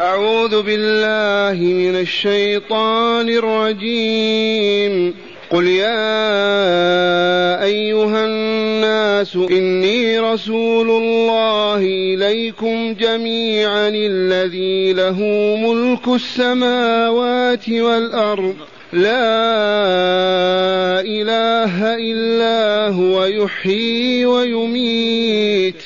أعوذ بالله من الشيطان الرجيم. قل يا أيها الناس إني رسول الله إليكم جميعا الذي له ملك السماوات والأرض. لا إله إلا هو يحيي ويميت.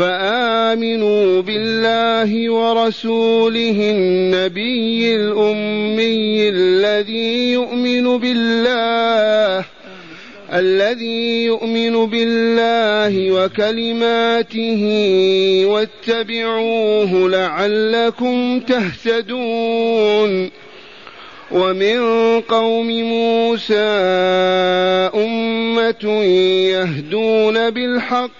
فآمنوا بالله ورسوله النبي الأمي الذي يؤمن بالله الذي يؤمن بالله وكلماته واتبعوه لعلكم تهتدون. ومن قوم موسى أمة يهدون بالحق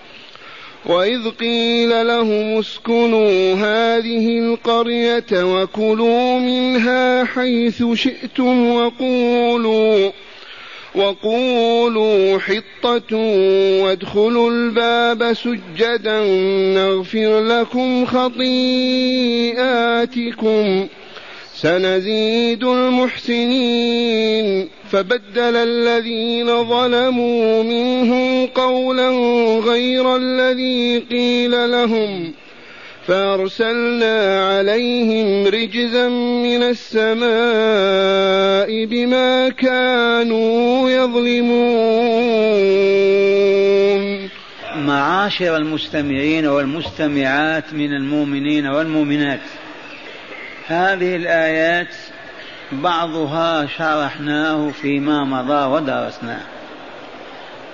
وإذ قيل لهم اسكنوا هذه القرية وكلوا منها حيث شئتم وقولوا وقولوا حطة وادخلوا الباب سجدا نغفر لكم خطيئاتكم سنزيد المحسنين. فبدل الذين ظلموا منهم قولا غير الذي قيل لهم فأرسلنا عليهم رجزا من السماء بما كانوا يظلمون. معاشر المستمعين والمستمعات من المؤمنين والمؤمنات هذه الآيات بعضها شرحناه فيما مضى ودرسناه.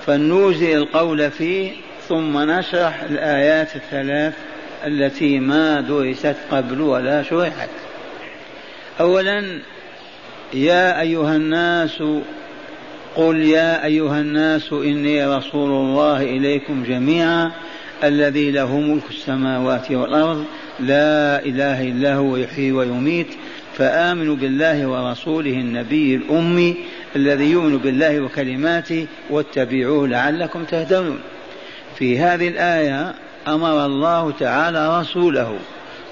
فنوزي القول فيه ثم نشرح الآيات الثلاث التي ما درست قبل ولا شرحت. أولا يا أيها الناس قل يا أيها الناس إني رسول الله إليكم جميعا الذي له ملك السماوات والأرض لا إله إلا هو يحيي ويميت فآمنوا بالله ورسوله النبي الأمي الذي يؤمن بالله وكلماته واتبعوه لعلكم تهتدون. في هذه الآية أمر الله تعالى رسوله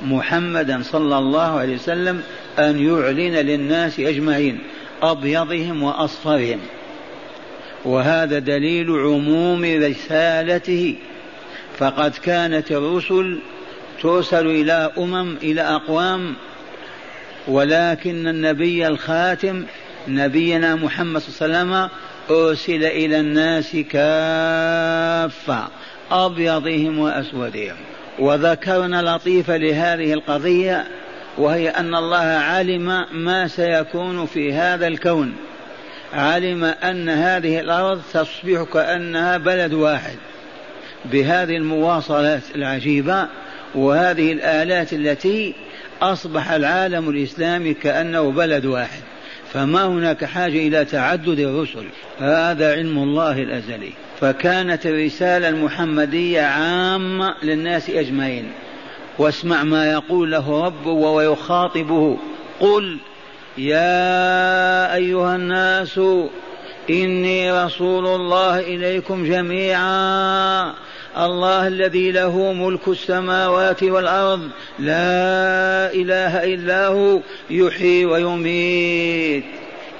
محمدا صلى الله عليه وسلم أن يعلن للناس أجمعين أبيضهم وأصفرهم. وهذا دليل عموم رسالته. فقد كانت الرسل ترسل إلى أمم إلى أقوام ولكن النبي الخاتم نبينا محمد صلى الله عليه وسلم أرسل إلى الناس كافة أبيضهم وأسودهم. وذكرنا لطيفة لهذه القضية وهي أن الله علم ما سيكون في هذا الكون. علم أن هذه الأرض تصبح كأنها بلد واحد. بهذه المواصلات العجيبة وهذه الآلات التي أصبح العالم الإسلامي كأنه بلد واحد فما هناك حاجة إلى تعدد الرسل هذا علم الله الأزلي. فكانت الرسالة المحمدية عامة للناس أجمعين. واسمع ما يقول له ربه ويخاطبه قل يا أيها الناس إني رسول الله إليكم جميعا. الله الذي له ملك السماوات والأرض. لا إله إلا هو يحيي ويميت.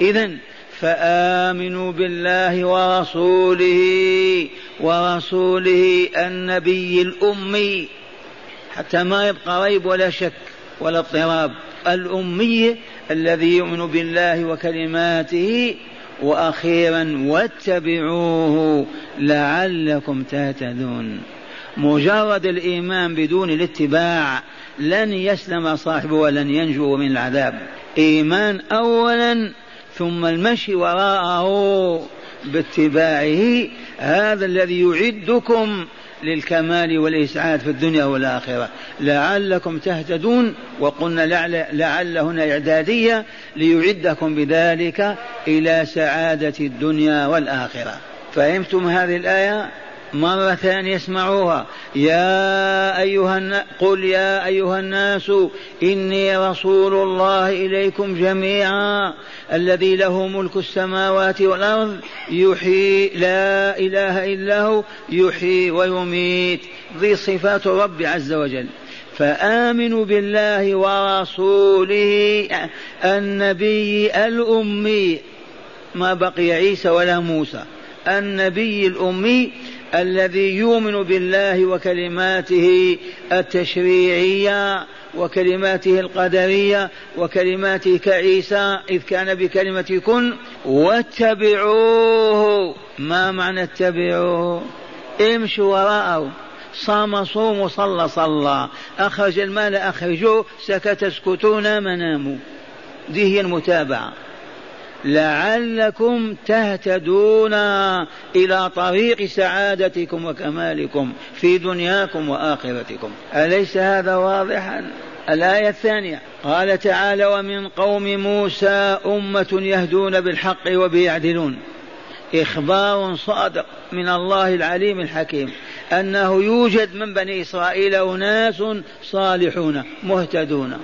اذا فآمنوا بالله ورسوله ورسوله النبي الأمي. حتى ما يبقى ريب ولا شك ولا اضطراب. الأمي الذي يؤمن بالله وكلماته وأخيرا واتبعوه لعلكم تهتدون. مجرد الإيمان بدون الاتباع لن يسلم صاحبه ولن ينجو من العذاب. إيمان اولا ثم المشي وراءه باتباعه. هذا الذي يعدكم للكمال والإسعاد في الدنيا والآخرة. لعلكم تهتدون وقلنا لعل, هنا إعدادية ليعدكم بذلك إلى سعادة الدنيا والآخرة. فهمتم هذه الآية؟ مرة ثانية اسمعوها. يا أيها قل يا أيها الناس إني رسول الله إليكم جميعا الذي له ملك السماوات والأرض يحيي لا إله إلا هو يحيي ويميت. ذي صفات رب عز وجل. فآمنوا بالله ورسوله النبي الأمي ما بقي عيسى ولا موسى. النبي الأمي الذي يؤمن بالله وكلماته التشريعية وكلماته القدرية وكلماته كعيسى إذ كان بكلمة كن واتبعوه. ما معنى اتبعوه؟ امشوا وراءه. صام صوم صلى صلى. أخرج المال أخرجوه. سكت اسكتوا نام ناموا. دي هي المتابعة. لعلكم تهتدون إلى طريق سعادتكم وكمالكم في دنياكم وآخرتكم. أليس هذا واضحا؟ الآية الثانية قال تعالى ومن قوم موسى أمة يهدون بالحق وبه يعدلون إخبار صادق من الله العليم الحكيم أنه يوجد من بني إسرائيل أناس صالحون مهتدون.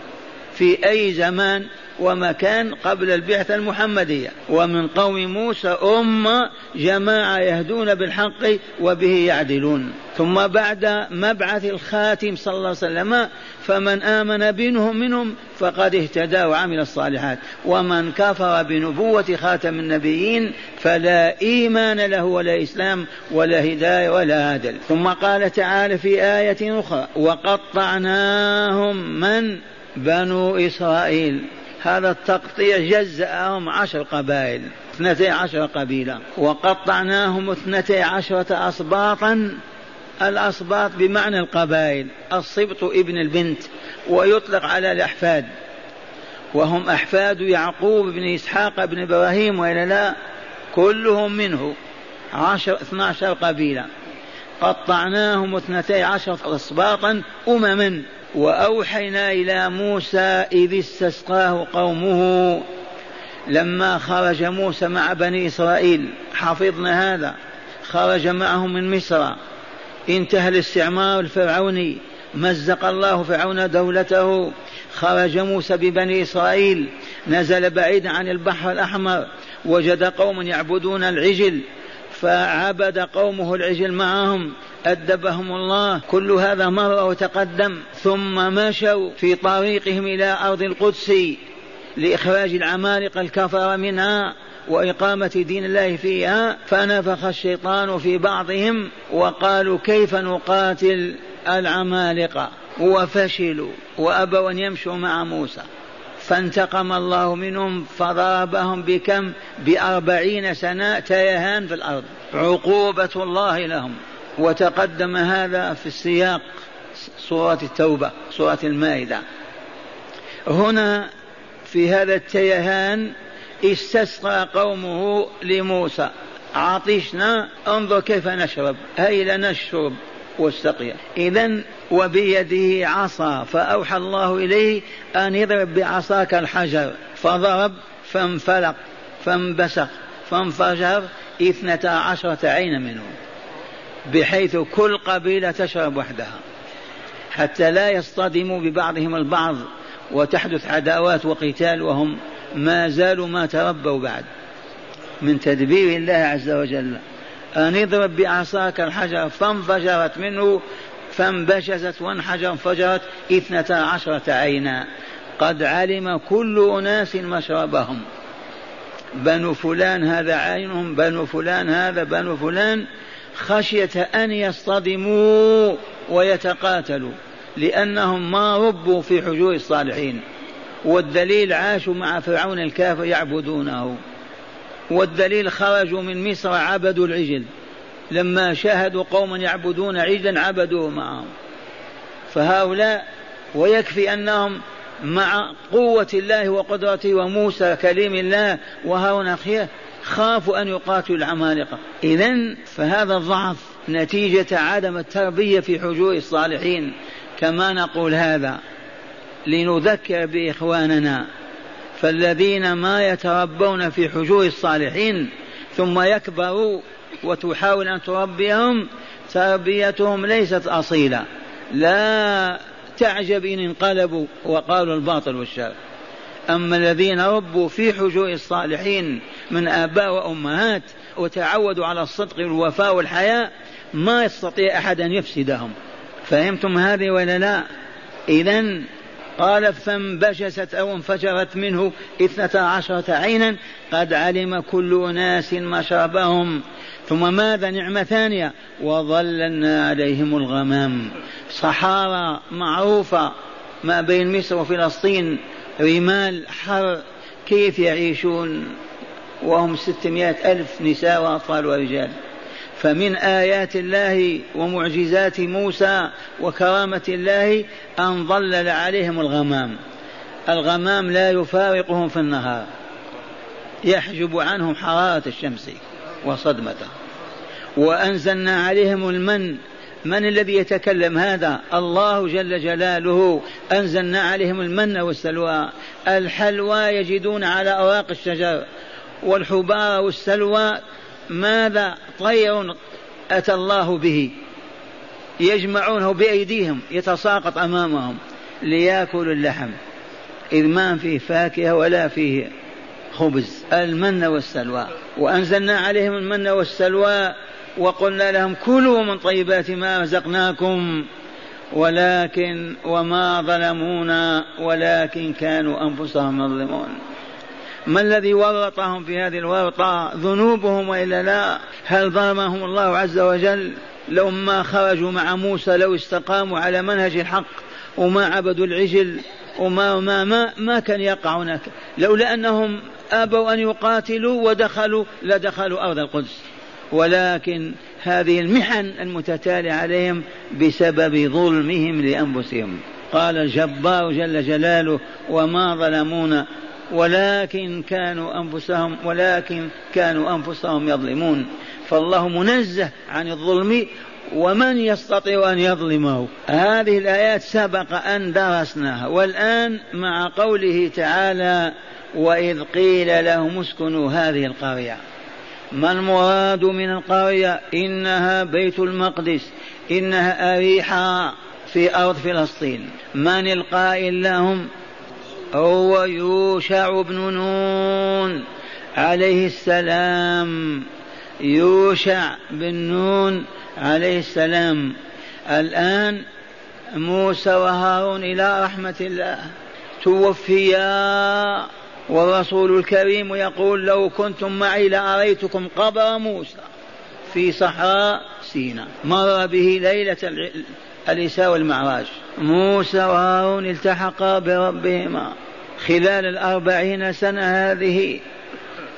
في أي زمان ومكان قبل البعثة المحمدية. ومن قوم موسى أمة جماعة يهدون بالحق وبه يعدلون. ثم بعد مبعث الخاتم صلى الله عليه وسلم فمن آمن بينهم منهم فقد اهتدى وعمل الصالحات. ومن كفر بنبوة خاتم النبيين فلا إيمان له ولا إسلام ولا هداية ولا عدل. ثم قال تعالى في آية أخرى وقطعناهم من؟ بنو إسرائيل. هذا التقطيع جزأهم عشر قبائل اثنتي عشر قبيلة وقطعناهم اثنتي عشرة أسباطا الأسباط بمعنى القبائل السبط ابن البنت ويطلق على الأحفاد. وهم أحفاد يعقوب بن إسحاق بن إبراهيم وإلا لا كلهم منه عشر اثنا عشر قبيلة. قطعناهم اثنتي عشر أسباطا أمما. وأوحينا إلى موسى إذ استسقاه قومه لما خرج موسى مع بني إسرائيل. حفظنا هذا. خرج معهم من مصر. انتهى الاستعمار الفرعوني. مزق الله فرعون دولته. خرج موسى ببني إسرائيل. نزل بعيدا عن البحر الأحمر. وجد قوم يعبدون العجل. فعبد قومه العجل معهم. أدبهم الله. كل هذا مر وتقدم. ثم مشوا في طريقهم إلى أرض القدس لإخراج العمالقة الكفر منها وإقامة دين الله فيها. فنفخ الشيطان في بعضهم وقالوا كيف نقاتل العمالقة؟ وفشلوا. وأبوا أن يمشوا مع موسى. فانتقم الله منهم فضربهم بكم بأربعين سنة تيهان في الأرض. عقوبة الله لهم. وتقدم هذا في السياق سورة التوبة سورة المائدة. هنا في هذا التيهان استسقى قومه لموسى. عطشنا انظر كيف نشرب. هيا نشرب والسقيا إذا وبيده عصا فأوحى الله إليه أن يضرب بعصاك الحجر. فضرب فانفلق فانبسق فانفجر اثنتا عشرة عين منه بحيث كل قبيلة تشرب وحدها حتى لا يصطدموا ببعضهم البعض وتحدث عداوات وقتال وهم ما زالوا ما تربوا بعد. من تدبير الله عز وجل أن اضرب بعصاك الحجر فانفجرت منه فانبجزت وانحجر انفجرت اثنتا عشرة عينا. قد علم كل أناس مشربهم. بنو فلان هذا عينهم بنو فلان هذا بنو فلان خشية أن يصطدموا ويتقاتلوا لأنهم ما ربوا في حجور الصالحين. والدليل عاشوا مع فرعون الكافر يعبدونه. والدليل خرجوا من مصر عبدوا العجل. لما شاهدوا قوما يعبدون عجلا عبدوه معهم. فهؤلاء ويكفي أنهم مع قوة الله وقدرته وموسى كليم الله وهارون أخيه خافوا أن يقاتلوا العمالقة. إذا فهذا الضعف نتيجة عدم التربية في حجور الصالحين. كما نقول هذا. لنذكر بإخواننا. فالذين ما يتربون في حجور الصالحين ثم يكبروا وتحاول أن تربيهم تربيتهم ليست أصيلة. لا تعجب إن انقلبوا وقالوا الباطل والشر أما الذين ربوا في حجور الصالحين من آباء وأمهات وتعودوا على الصدق والوفاء والحياء ما يستطيع أحد أن يفسدهم. فهمتم هذه ولا لا؟ إذا قال فانبجست أو انفجرت منه اثنتا عشرة عينا قد علم كل أناس مشربهم ثم ماذا نعمة ثانية؟ وظللنا عليهم الغمام. صحارى معروفة ما بين مصر وفلسطين رمال حر كيف يعيشون وهم ستمائة ألف نساء وأطفال ورجال؟ فمن آيات الله ومعجزات موسى وكرامة الله أن ظلل عليهم الغمام. الغمام لا يفارقهم في النهار. يحجب عنهم حرارة الشمس وصدمته. وأنزلنا عليهم المن من الذي يتكلم هذا؟ الله جل جلاله. أنزلنا عليهم المن والسلوى. الحلوى يجدون على أوراق الشجر. والحبار والسلوى ماذا؟ طير أتى الله به. يجمعونه بأيديهم يتساقط أمامهم. ليأكلوا اللحم. إذ ما فيه فاكهة ولا فيه خبز. المن والسلوى. وأنزلنا عليهم المن والسلوى وقلنا لهم كلوا من طيبات ما رزقناكم ولكن وما ظلمونا ولكن كانوا أنفسهم يظلمون. ما الذي ورطهم في هذه الورطة؟ ذنوبهم وإلا لا؟ هل ظلمهم الله عز وجل؟ لو ما خرجوا مع موسى لو استقاموا على منهج الحق وما عبدوا العجل وما ما ما, ما كان يقع هناك لولا أنهم أبوا أن يقاتلوا ودخلوا لدخلوا أرض القدس. ولكن هذه المحن المتتالية عليهم بسبب ظلمهم لأنفسهم. قال الجبار جل جلاله وما ظلمونا ولكن كانوا أنفسهم ولكن كانوا أنفسهم يظلمون. فالله منزه عن الظلم ومن يستطيع أن يظلمه؟ هذه الآيات سبق أن درسناها والآن مع قوله تعالى وإذ قيل لهم اسكنوا هذه القرية. ما المراد من القرية؟ إنها بيت المقدس. إنها أريحة في أرض فلسطين. من القائل لهم؟ هو يوشع بن نون عليه السلام. يوشع بن نون عليه السلام. الآن موسى وهارون إلى رحمة الله. توفيا. والرسول الكريم يقول لو كنتم معي لأريتكم قبر موسى في صحراء سيناء. مر به ليلة الإساء والمعراج. موسى وهارون التحقا بربهما خلال الأربعين سنة هذه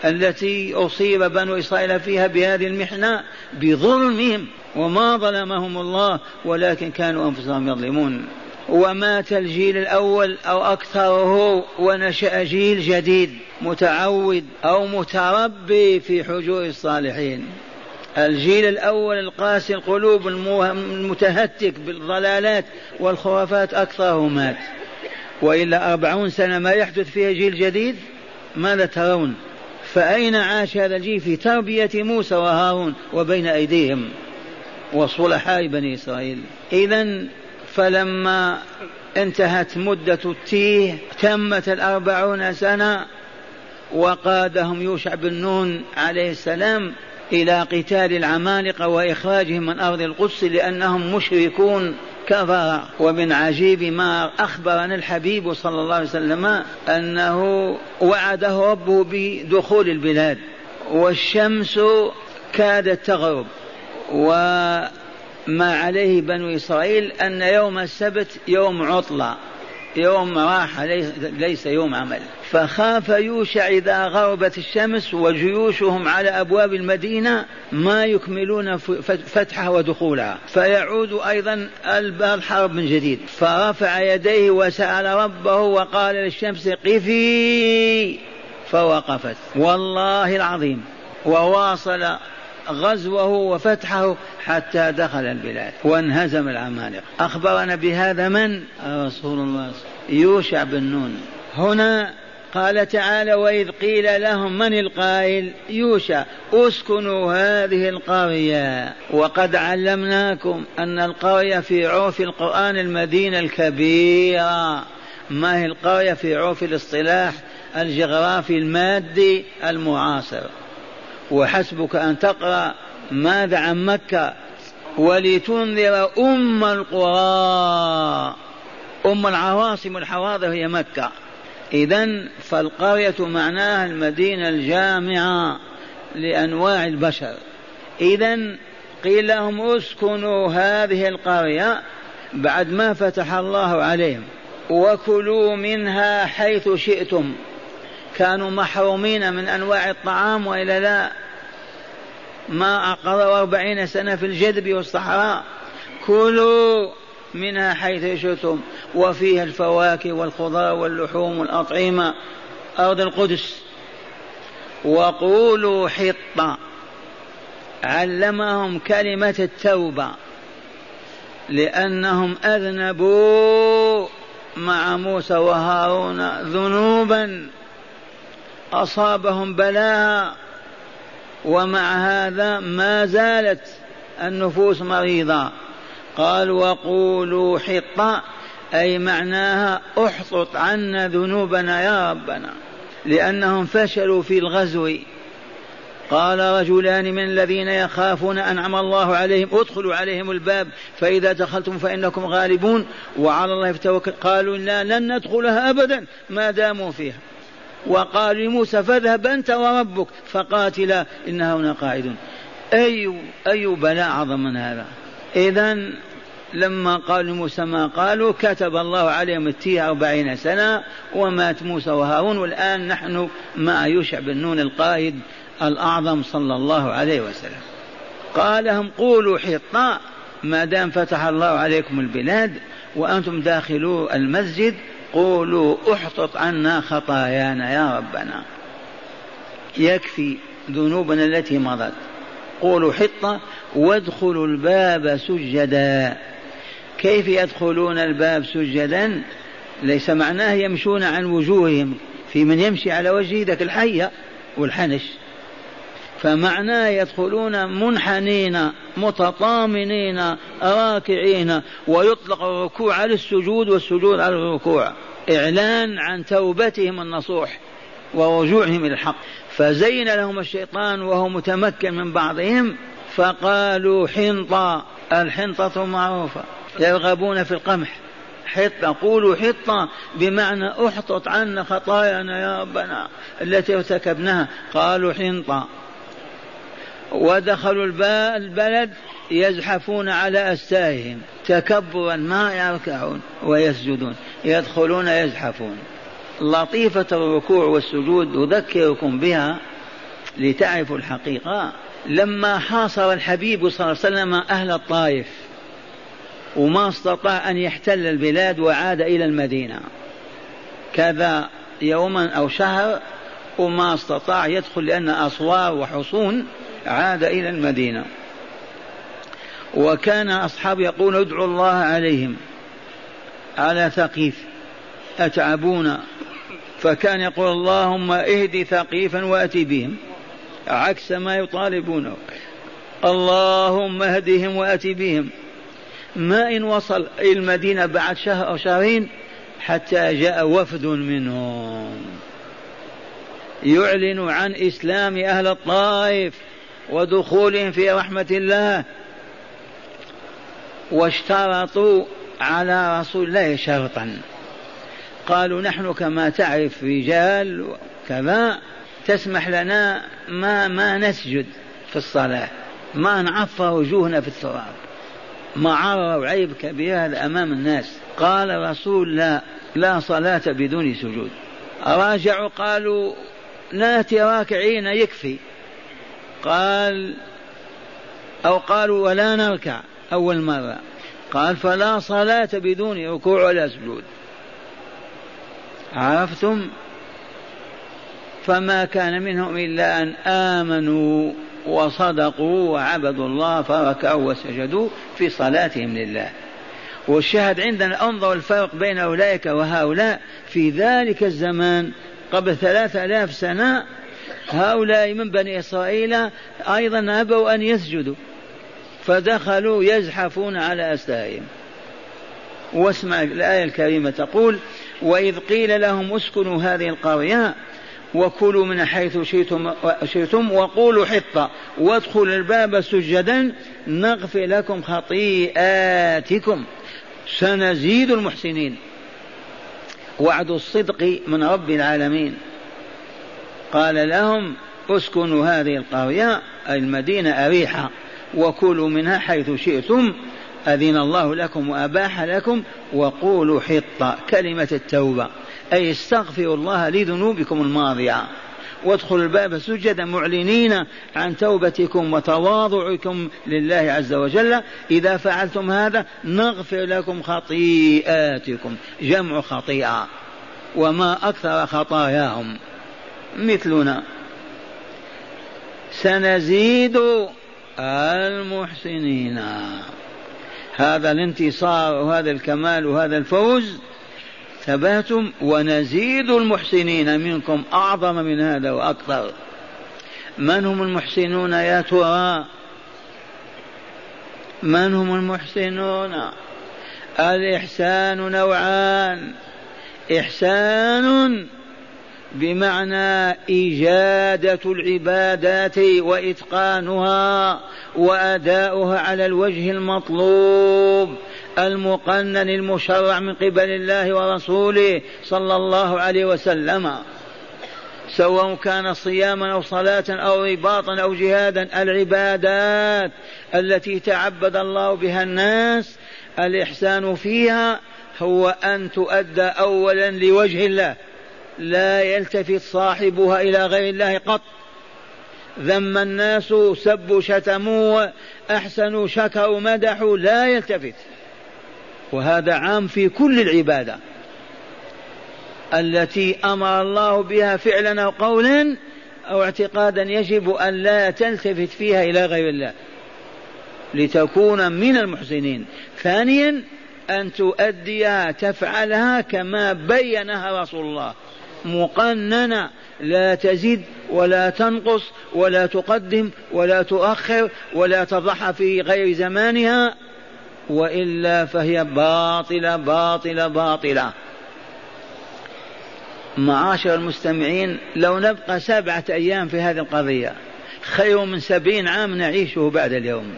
التي أصيب بنو إسرائيل فيها بهذه المحنة بظلمهم وما ظلمهم الله ولكن كانوا أنفسهم يظلمون. ومات الجيل الأول أو أكثره ونشأ جيل جديد متعود أو متربي في حجور الصالحين. الجيل الأول القاسي القلوب المتهتك بالضلالات والخرافات أكثره مات. وإلا أربعون سنة ما يحدث فيها جيل جديد؟ ماذا ترون؟ فأين عاش هذا الجيل في تربية موسى وهارون وبين أيديهم وصلحاء بني إسرائيل؟ إذا فلما انتهت مدة التيه تمت الأربعون سنة وقادهم يوشع بن نون عليه السلام إلى قتال العمالقة وإخراجهم من أرض القدس لأنهم مشركون كفر. ومن عجيب ما أخبرنا الحبيب صلى الله عليه وسلم أنه وعده ربه بدخول البلاد والشمس كادت تغرب و ما عليه بنو إسرائيل أن يوم السبت يوم عطلة يوم راحة ليس, يوم عمل. فخاف يوشع إذا غربت الشمس وجيوشهم على أبواب المدينة ما يكملون فتحها ودخولها. فيعود أيضا الحرب من جديد. فرفع يديه وسأل ربه وقال للشمس قفي فوقفت. والله العظيم. وواصل غزوه وفتحه حتى دخل البلاد وانهزم العمالقة. أخبرنا بهذا من؟ رسول الله. يوشع بن نون. هنا قال تعالى وإذ قيل لهم من القائل؟ يوشع اسكنوا هذه القرية. وقد علمناكم أن القرية في عرف القرآن المدينة الكبيرة. ما هي القرية في عرف الاصطلاح الجغرافي المادي المعاصر؟ وحسبك أن تقرأ ماذا عن مكة ولتنذر أم القرى. أم العواصم الحواضر هي مكة. إذا فالقرية معناها المدينة الجامعة لأنواع البشر. إذا قيل لهم اسكنوا هذه القرية بعد ما فتح الله عليهم وكلوا منها حيث شئتم. كانوا محرومين من أنواع الطعام وإلا لا ما قضوا أربعين سنة في الجدب والصحراء كلوا منها حيث شئتم وفيها الفواكه والخضار واللحوم والأطعمة أرض القدس. وقولوا حطة علمهم كلمة التوبة لأنهم أذنبوا مع موسى وهارون ذنوبا. أصابهم بلاء ومع هذا ما زالت النفوس مريضة. قال وقولوا حطة أي معناها أحطط عنا ذنوبنا يا ربنا لأنهم فشلوا في الغزو. قال رجلان من الذين يخافون أنعم الله عليهم ادخلوا عليهم الباب فإذا دخلتم فإنكم غالبون. وعلى الله فتوكل قالوا لا لن ندخلها أبدا ما داموا فيها. وقال لموسى فاذهب أنت وربك فقاتلا إنها هنا قاعدون. أي أي بلاء أعظم من هذا؟ إذا لما قال لموسى ما قالوا كتب الله عليهم التيه أربعين سنة ومات موسى وهارون والآن نحن مع يوشع بن نون القائد الأعظم صلى الله عليه وسلم. قال لهم قولوا حطاء ما دام فتح الله عليكم البلاد وأنتم داخلوا المسجد قولوا احطط عنا خطايانا يا ربنا. يكفي ذنوبنا التي مضت. قولوا حطة وادخلوا الباب سجدا. كيف يدخلون الباب سجدا؟ ليس معناه يمشون عن وجوههم في من يمشي على وجهه ذاك الحية والحنش. فمعناه يدخلون منحنين متطامنين راكعين ويطلق الركوع على السجود والسجود على الركوع. إعلان عن توبتهم النصوح ورجوعهم إلى الحق. فزين لهم الشيطان وهو متمكن من بعضهم فقالوا حنطة الحنطة معروفة يرغبون في القمح. حطة قولوا حطة بمعنى أحطط عنا خطايانا يا ربنا التي ارتكبناها. قالوا حنطة. ودخلوا البلد يزحفون على أستاههم تكبرا ما يركعون ويسجدون يدخلون يزحفون. لطيفة الركوع والسجود أذكركم بها لتعرفوا الحقيقة. لما حاصر الحبيب صلى الله عليه وسلم أهل الطائف وما استطاع أن يحتل البلاد وعاد إلى المدينة كذا يوما أو شهر وما استطاع يدخل لأن أسوار وحصون عاد إلى المدينة. وكان أصحاب يقول ادعوا الله عليهم. على ثقيف. أتعبون. فكان يقول اللهم اهد ثقيفا وأتي بهم. عكس ما يطالبونه اللهم اهدهم وأتي بهم. ما إن وصل إلى المدينة بعد شهر أو شهرين حتى جاء وفد منهم. يعلن عن إسلام أهل الطائف. ودخولهم في رحمة الله. واشترطوا على رسول الله شرطا. قالوا نحن كما تعرف رجال كذا تسمح لنا ما ما نسجد في الصلاة ما نعفر وجوهنا في التراب. معرة وعيب كبير هذا أمام الناس. قال الرسول لا لا صلاة بدون سجود. راجعوا قالوا نأتي راكعين يكفي. قال أو قالوا ولا نركع أول مرة. قال فلا صلاة بدون ركوع ولا سجود. عرفتم؟ فما كان منهم إلا أن آمنوا وصدقوا وعبدوا الله فركعوا وسجدوا في صلاتهم لله. والشاهد عندنا أنظر الفرق بين أولئك وهؤلاء في ذلك الزمان قبل ثلاثة آلاف سنة هؤلاء من بني إسرائيل أيضا أبوا أن يسجدوا فدخلوا يزحفون على أستارهم واسمع الآية الكريمة تقول وإذ قيل لهم اسكنوا هذه القرية وكلوا من حيث شئتم, شئتم وقولوا حطة وادخلوا الباب سجدا نغفر لكم خطيئاتكم. سنزيد المحسنين. وعد الصدق من رب العالمين. قال لهم اسكنوا هذه القرية المدينة أريحة وكلوا منها حيث شئتم أذن الله لكم وأباح لكم وقولوا حطة كلمة التوبة. أي استغفروا الله لذنوبكم الماضية. وادخلوا الباب سجدا معلنين عن توبتكم وتواضعكم لله عز وجل. إذا فعلتم هذا نغفر لكم خطيئاتكم جمع خطيئة وما أكثر خطاياهم. مثلنا. سنزيد المحسنين. هذا الانتصار وهذا الكمال وهذا الفوز ثباتم ونزيد المحسنين منكم أعظم من هذا وأكثر. من هم المحسنون يا ترى؟ من هم المحسنون؟ الإحسان نوعان. إحسان بمعنى إجادة العبادات وإتقانها وأداؤها على الوجه المطلوب المقنن المشرع من قبل الله ورسوله صلى الله عليه وسلم. سواء كان صياما أو صلاة أو رباطا أو جهادا العبادات التي تعبد الله بها الناس الإحسان فيها هو أن تؤدى اولا لوجه الله. لا يلتفت صاحبها إلى غير الله قط. ذم الناس سبوا شتموا احسنوا شكروا مدحوا لا يلتفت. وهذا عام في كل العبادة. التي أمر الله بها فعلا أو قولا أو اعتقادا يجب أن لا تلتفت فيها إلى غير الله. لتكون من المحسنين. ثانيا أن تؤديها تفعلها كما بينها رسول الله. مقننة لا تزيد ولا تنقص ولا تقدم ولا تؤخر ولا تضعها في غير زمانها وإلا فهي باطلة باطلة باطلة. معاشر المستمعين لو نبقى سبعة أيام في هذه القضية خير من سبعين عام نعيشه بعد اليوم.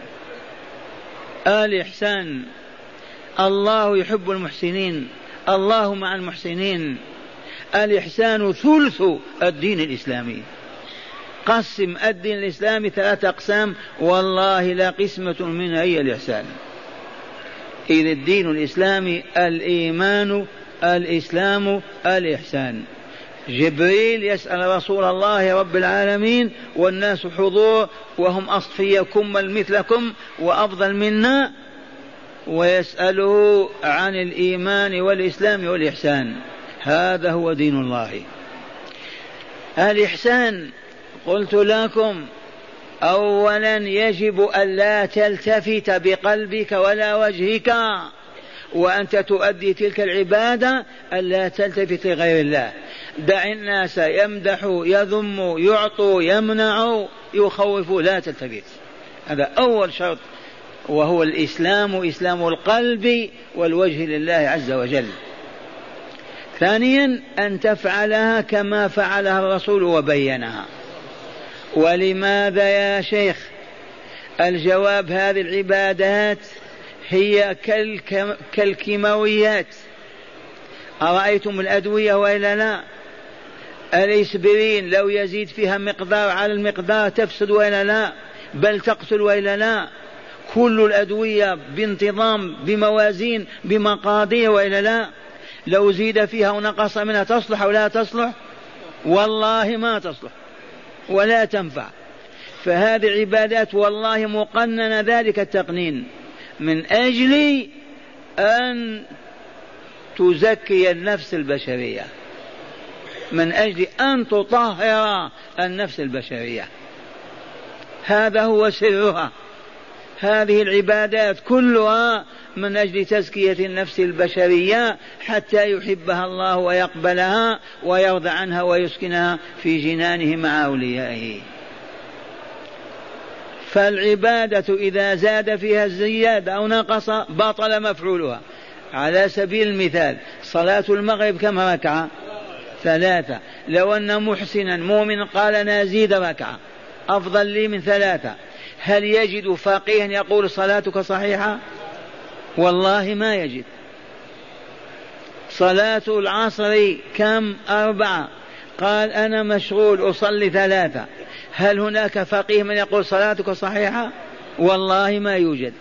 الإحسان الله يحب المحسنين الله مع المحسنين. الإحسان ثلث الدين الإسلامي. قسم الدين الإسلامي ثلاثة أقسام والله لا قسمة منها هي الإحسان. إذا الدين الإسلامي الإيمان الإسلام الإحسان. جبريل يسأل رسول الله رب العالمين والناس حضور وهم أصفياء كمل مثلكم وأفضل منا ويسأله عن الإيمان والإسلام والإحسان. هذا هو دين الله. الإحسان قلت لكم أولا يجب ألا تلتفت بقلبك ولا وجهك وأنت تؤدي تلك العبادة ألا تلتفت لغير الله. دع الناس يمدحوا يذموا يعطوا يمنعوا يخوفوا لا تلتفت. هذا أول شرط وهو الإسلام إسلام القلب والوجه لله عز وجل. ثانيا أن تفعلها كما فعلها الرسول وبينها. ولماذا يا شيخ؟ الجواب هذه العبادات هي كالكيماويات. أرأيتم الأدوية وإلا لا؟ الإسبرين لو يزيد فيها مقدار على المقدار تفسد وإلا لا؟ بل تقتل وإلا لا؟ كل الأدوية بانتظام بموازين بمقادير وإلا لا؟ لو زيد فيها ونقص منها تصلح أو لا تصلح والله ما تصلح ولا تنفع. فهذه عبادات والله مقنن ذلك التقنين. من أجل أن تزكي النفس البشرية. من أجل أن تطهر النفس البشرية. هذا هو سرها. هذه العبادات كلها من أجل تزكية النفس البشرية حتى يحبها الله ويقبلها ويرضى عنها ويسكنها في جنانه مع أوليائه. فالعبادة إذا زاد فيها الزيادة أو نقص بطل مفعولها. على سبيل المثال صلاة المغرب كم ركعة؟ ثلاثة. لو أن محسنا مؤمنا قال نزيد ركعة أفضل لي من ثلاثة. هل يجد فقيها يقول صلاتك صحيحة؟ والله ما يجد. صلاة العصر كم؟ أربعة. قال أنا مشغول أصلي ثلاثة. هل هناك فقيه من يقول صلاتك صحيحة؟ والله ما يوجد.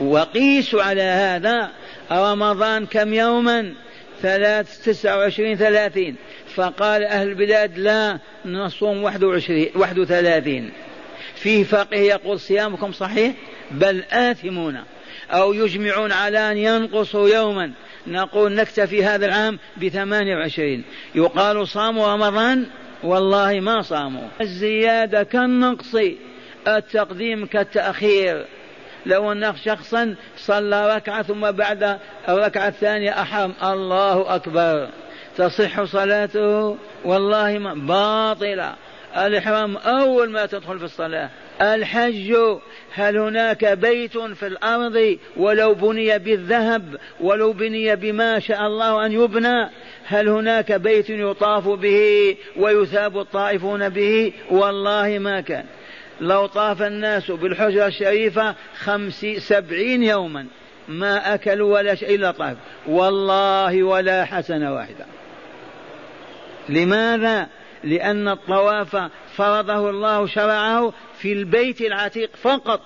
وقيسوا على هذا رمضان كم يوما؟ ثلاث تسعة وعشرين ثلاثين. فقال أهل البلاد لا نصوم واحد وعشرين واحد وثلاثين. فيه فقيه يقول صيامكم صحيح؟ بل آثمون أو يجمعون على أن ينقصوا يوما. نقول نكتفي هذا العام بثمانية وعشرين. يقال صاموا رمضان؟ والله ما صاموا. الزيادة كالنقص التقديم كالتأخير. لو أن شخصا صلى ركعة ثم بعد الركعة الثانية أحرم. الله أكبر. تصح صلاته؟ والله ما باطلة. الإحرام أول ما تدخل في الصلاة. الحج هل هناك بيت في الأرض ولو بني بالذهب ولو بني بما شاء الله أن يبنى؟ هل هناك بيت يطاف به ويثاب الطائفون به؟ والله ما كان. لو طاف الناس بالحجرة الشريفة خمس سبعين يوما ما أكلوا ولا شيء إلا طاف. والله ولا حسنة واحدة. لماذا؟ لأن الطواف فرضه الله شرعه في البيت العتيق فقط.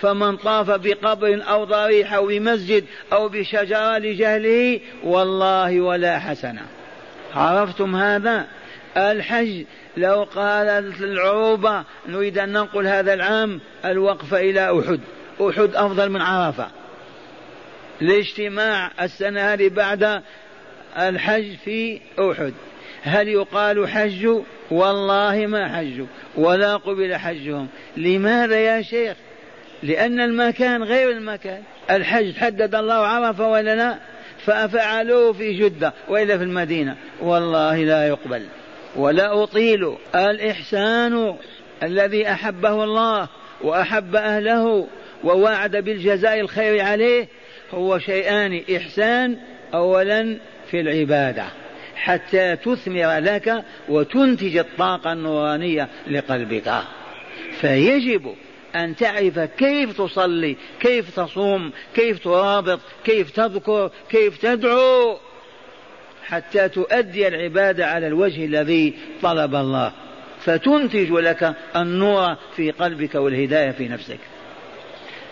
فمن طاف بقبر أو ضريح أو بمسجد أو بشجرة لجهله والله ولا حسنة عرفتم هذا؟ الحج لو قالت العروبة نريد أن ننقل هذا العام الوقف إلى أحد. أحد أفضل من عرفة. الاجتماع السنة هذه بعد الحج في أحد. هل يقال حج؟ والله ما حجوا ولا قبل حجهم. لماذا يا شيخ؟ لأن المكان غير المكان. الحج حدد الله عرفة ولا لا؟ فأفعلوه في جدة وإلا في المدينة. والله لا يقبل. ولا أطيل. الإحسان الذي أحبه الله وأحب أهله ووعد بالجزاء الخير عليه هو شيئان إحسان أولا في العبادة. حتى تثمر لك وتنتج الطاقة النورانية لقلبك. فيجب أن تعرف كيف تصلي كيف تصوم كيف ترابط كيف تذكر كيف تدعو حتى تؤدي العبادة على الوجه الذي طلب الله. فتنتج لك النور في قلبك والهداية في نفسك.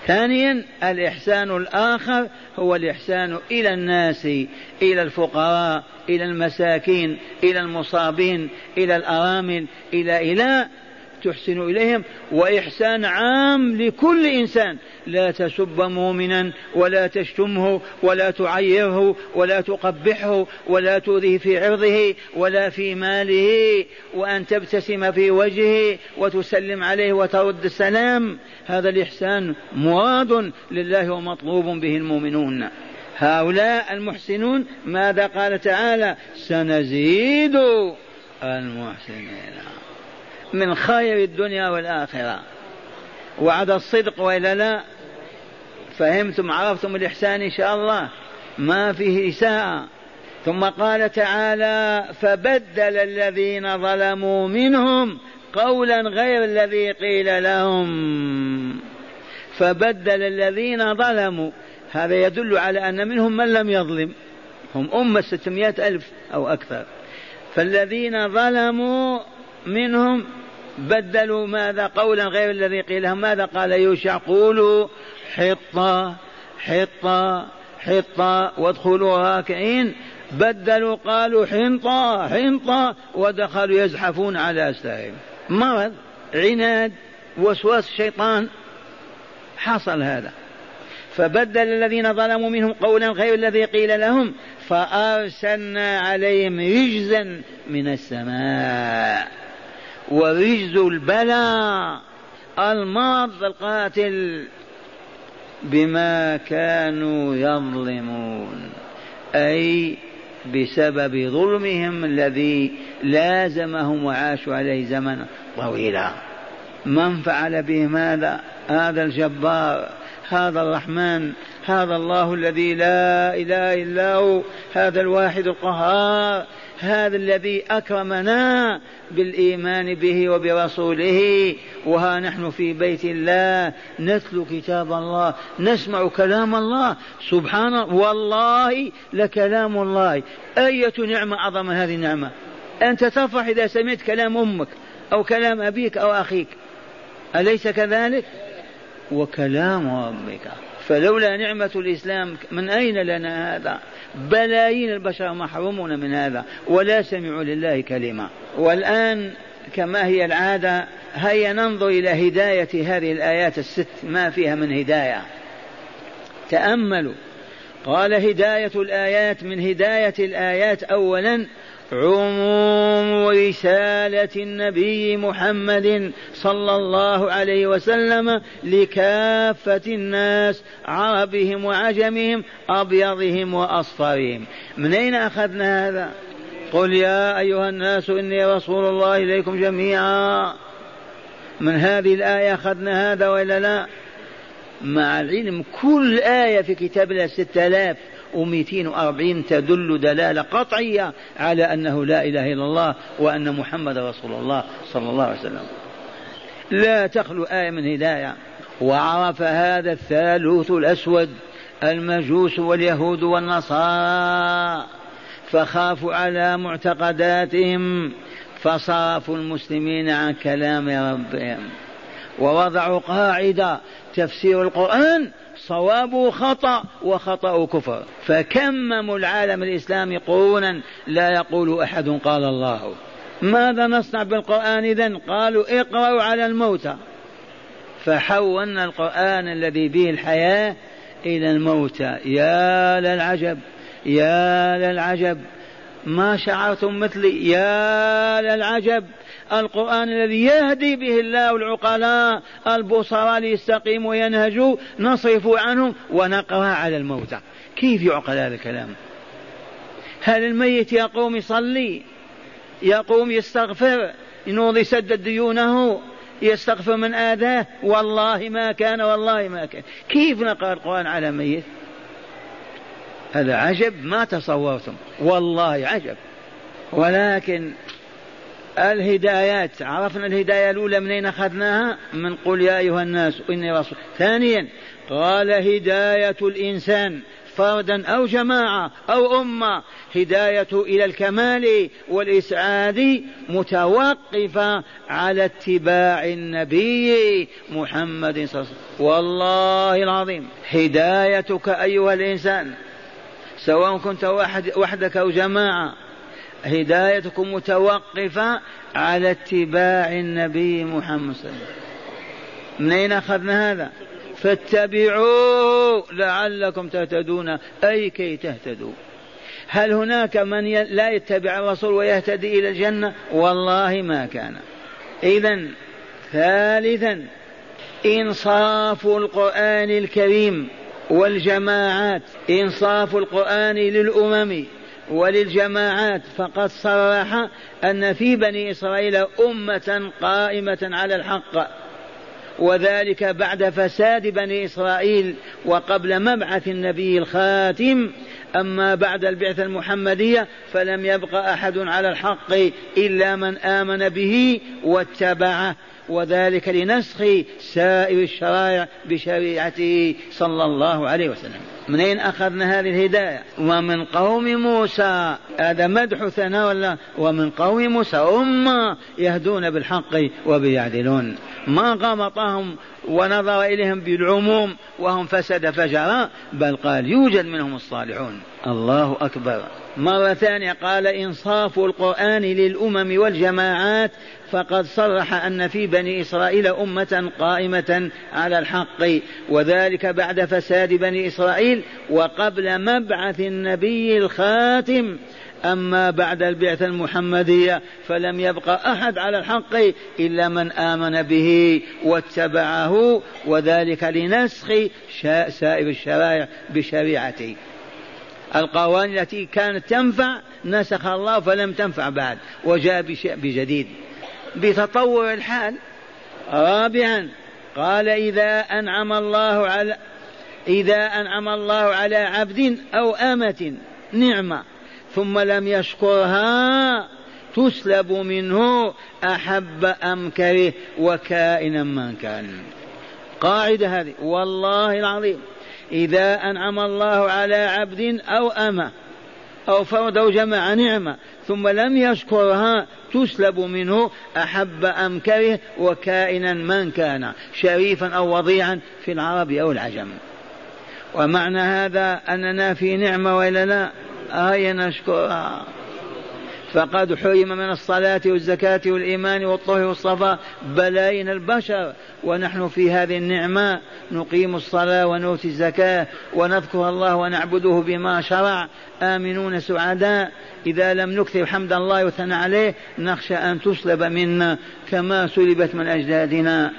ثانيا الإحسان الآخر هو الإحسان إلى الناس إلى الفقراء إلى المساكين إلى المصابين إلى الأرامل إلى إلى تحسن إليهم وإحسان عام لكل إنسان. لا تسب مؤمنا ولا تشتمه ولا تعيره ولا تقبحه ولا تؤذيه في عرضه ولا في ماله وأن تبتسم في وجهه وتسلم عليه وترد السلام. هذا الإحسان مراد لله ومطلوب به المؤمنون. هؤلاء المحسنون ماذا قال تعالى؟ سنزيد المحسنين. من خير الدنيا والآخرة. وعد الصدق وإلا لا فهمتم عرفتم الإحسان إن شاء الله. ما فيه إساءة. ثم قال تعالى فبدل الذين ظلموا منهم قولا غير الذي قيل لهم. فبدل الذين ظلموا. هذا يدل على أن منهم من لم يظلم. هم أمة ستمائة ألف أو أكثر. فالذين ظلموا منهم بدلوا ماذا قولا غير الذي قيل لهم. ماذا قال يوشع؟ قولوا حطة حطة حطة وادخلوا راكعين. بدلوا قالوا حنطة حنطة ودخلوا يزحفون على أستاههم مرض عناد وسواس الشيطان. حصل هذا. فبدل الذين ظلموا منهم قولا غير الذي قيل لهم فأرسلنا عليهم رجزا من السماء. ورجز البلاء المرض القاتل بما كانوا يظلمون. أي بسبب ظلمهم الذي لازمهم وعاشوا عليه زمنا طويلا من فعل بهم هذا؟ هذا الجبار هذا الرحمن هذا الله الذي لا إله إلا هو هذا الواحد القهار هذا الذي أكرمنا بالإيمان به وبرسوله. وها نحن في بيت الله. نتلو كتاب الله. نسمع كلام الله. سبحان والله لكلام الله. نعمة أعظم من هذه النعمة؟ أنت تفرح إذا سمعت كلام أمك أو كلام أبيك أو أخيك. أليس كذلك؟ وكلام ربك. فلولا نعمة الإسلام من أين لنا هذا؟ بلايين البشر محرومون من هذا ولا سمعوا لله كلمة. والآن كما هي العادة هيا ننظر إلى هداية هذه الآيات الست ما فيها من هداية. تأملوا. قال هداية الآيات من هداية الآيات أولا عموم رسالة النبي محمد صلى الله عليه وسلم لكافة الناس عربهم وعجمهم أبيضهم وأصفرهم. من أين أخذنا هذا؟ قل يا أيها الناس إني رسول الله إليكم جميعا. من هذه الآية أخذنا هذا وإلا لا؟ مع العلم كل آية في كتاب الله ستة آلاف. ومئتين وأربعين تدل دلالة قطعية على أنه لا إله إلا الله وأن محمد رسول الله صلى الله عليه وسلم. لا تخلو آية من هداية. وعرف هذا الثالوث الأسود المجوس واليهود والنصارى. فخافوا على معتقداتهم. فصرفوا المسلمين عن كلام ربهم. ووضعوا قاعدة تفسير القرآن صوابه خطأ وخطأ كفر فكمموا العالم الإسلامي قرونا لا يقول أحد قال الله. ماذا نصنع بالقرآن إذن؟ قالوا اقرأوا على الموتى فحولنا القرآن الذي به الحياة إلى الموتى يا للعجب يا للعجب. ما شعرتم مثلي؟ يا للعجب. القرآن الذي يهدي به الله العقلاء البصراء ليستقيموا وينهجوا نصرف عنهم ونقرأ على الموتى. كيف يعقل هذا الكلام؟ هل الميت يقوم يصلي؟ يقوم يستغفر؟ ينوض يسدد ديونه؟ يستغفر من آذاه؟ والله ما كان والله ما كان. كيف نقرأ القرآن على ميت؟ هذا عجب ما تصورتم. والله عجب. ولكن الهدايات. عرفنا الهداية الأولى منين أخذناها؟ من قل يا أيها الناس إني رسول. ثانيا قال هداية الإنسان فردا أو جماعة أو أمة. هداية إلى الكمال والإسعاد متوقفة على اتباع النبي محمد صلى الله عليه وسلم. والله العظيم هدايتك أيها الإنسان سواء كنت وحدك أو جماعة هدايتكم متوقفة على اتباع النبي محمد صلى الله عليه وسلم. من أين أخذنا هذا؟ فاتبعوا لعلكم تهتدون. أي كي تهتدوا. هل هناك من لا يتبع الرسول ويهتدي إلى الجنة؟ والله ما كان. إذا ثالثا إنصاف القرآن الكريم والجماعات إنصاف القرآن للأمم. وللجماعات فقد صرح أن في بني إسرائيل أمة قائمة على الحق. وذلك بعد فساد بني إسرائيل وقبل مبعث النبي الخاتم. أما بعد البعثة المحمدية فلم يبق أحد على الحق إلا من آمن به واتبعه. وذلك لنسخ سائر الشرائع بشريعته صلى الله عليه وسلم. منين أخذنا هذه الهداية؟ ومن قوم موسى. هذا مدح ثناء ولا ومن قوم موسى. أمة يهدون بالحق وبيعدلون. ما غمطهم ونظر إليهم بالعموم وهم فسد فجرا بل قال يوجد منهم الصالحون. الله أكبر. مرة ثانية قال إنصاف القرآن للأمم والجماعات فقد صرح أن في بني إسرائيل أمة قائمة على الحق وذلك بعد فساد بني إسرائيل وقبل مبعث النبي الخاتم. أما بعد البعثة المحمدية فلم يبقى أحد على الحق إلا من آمن به واتبعه وذلك لنسخ سائر الشرائع بشريعته. القوانين التي كانت تنفع نسخ الله فلم تنفع بعد وجاء بشيء بجديد. بتطور الحال. رابعا قال إذا أنعم الله على إذا أنعم الله على عبد أو أمة نعمة ثم لم يشكرها تسلب منه أحب أم كره وكائنا من كان. قاعدة هذه والله العظيم إذا أنعم الله على عبد أو أمة أو فرد أو جمع نعمة ثم لم يشكرها تسلب منه أحب أم كره وكائنا من كان شريفا أو وضيعا في العرب أو العجم. ومعنى هذا أننا في نعمة وإلا لا؟ آية نشكرها فقد حرم من الصلاة والزكاة والإيمان والطهر والصفاء بلايين البشر. ونحن في هذه النعمة نقيم الصلاة ونؤتي الزكاة ونذكر الله ونعبده بما شرع. آمنون سعداء. إذا لم نكثر حمد الله وثنى عليه نخشى أن تسلب منا كما سلبت من أجدادنا.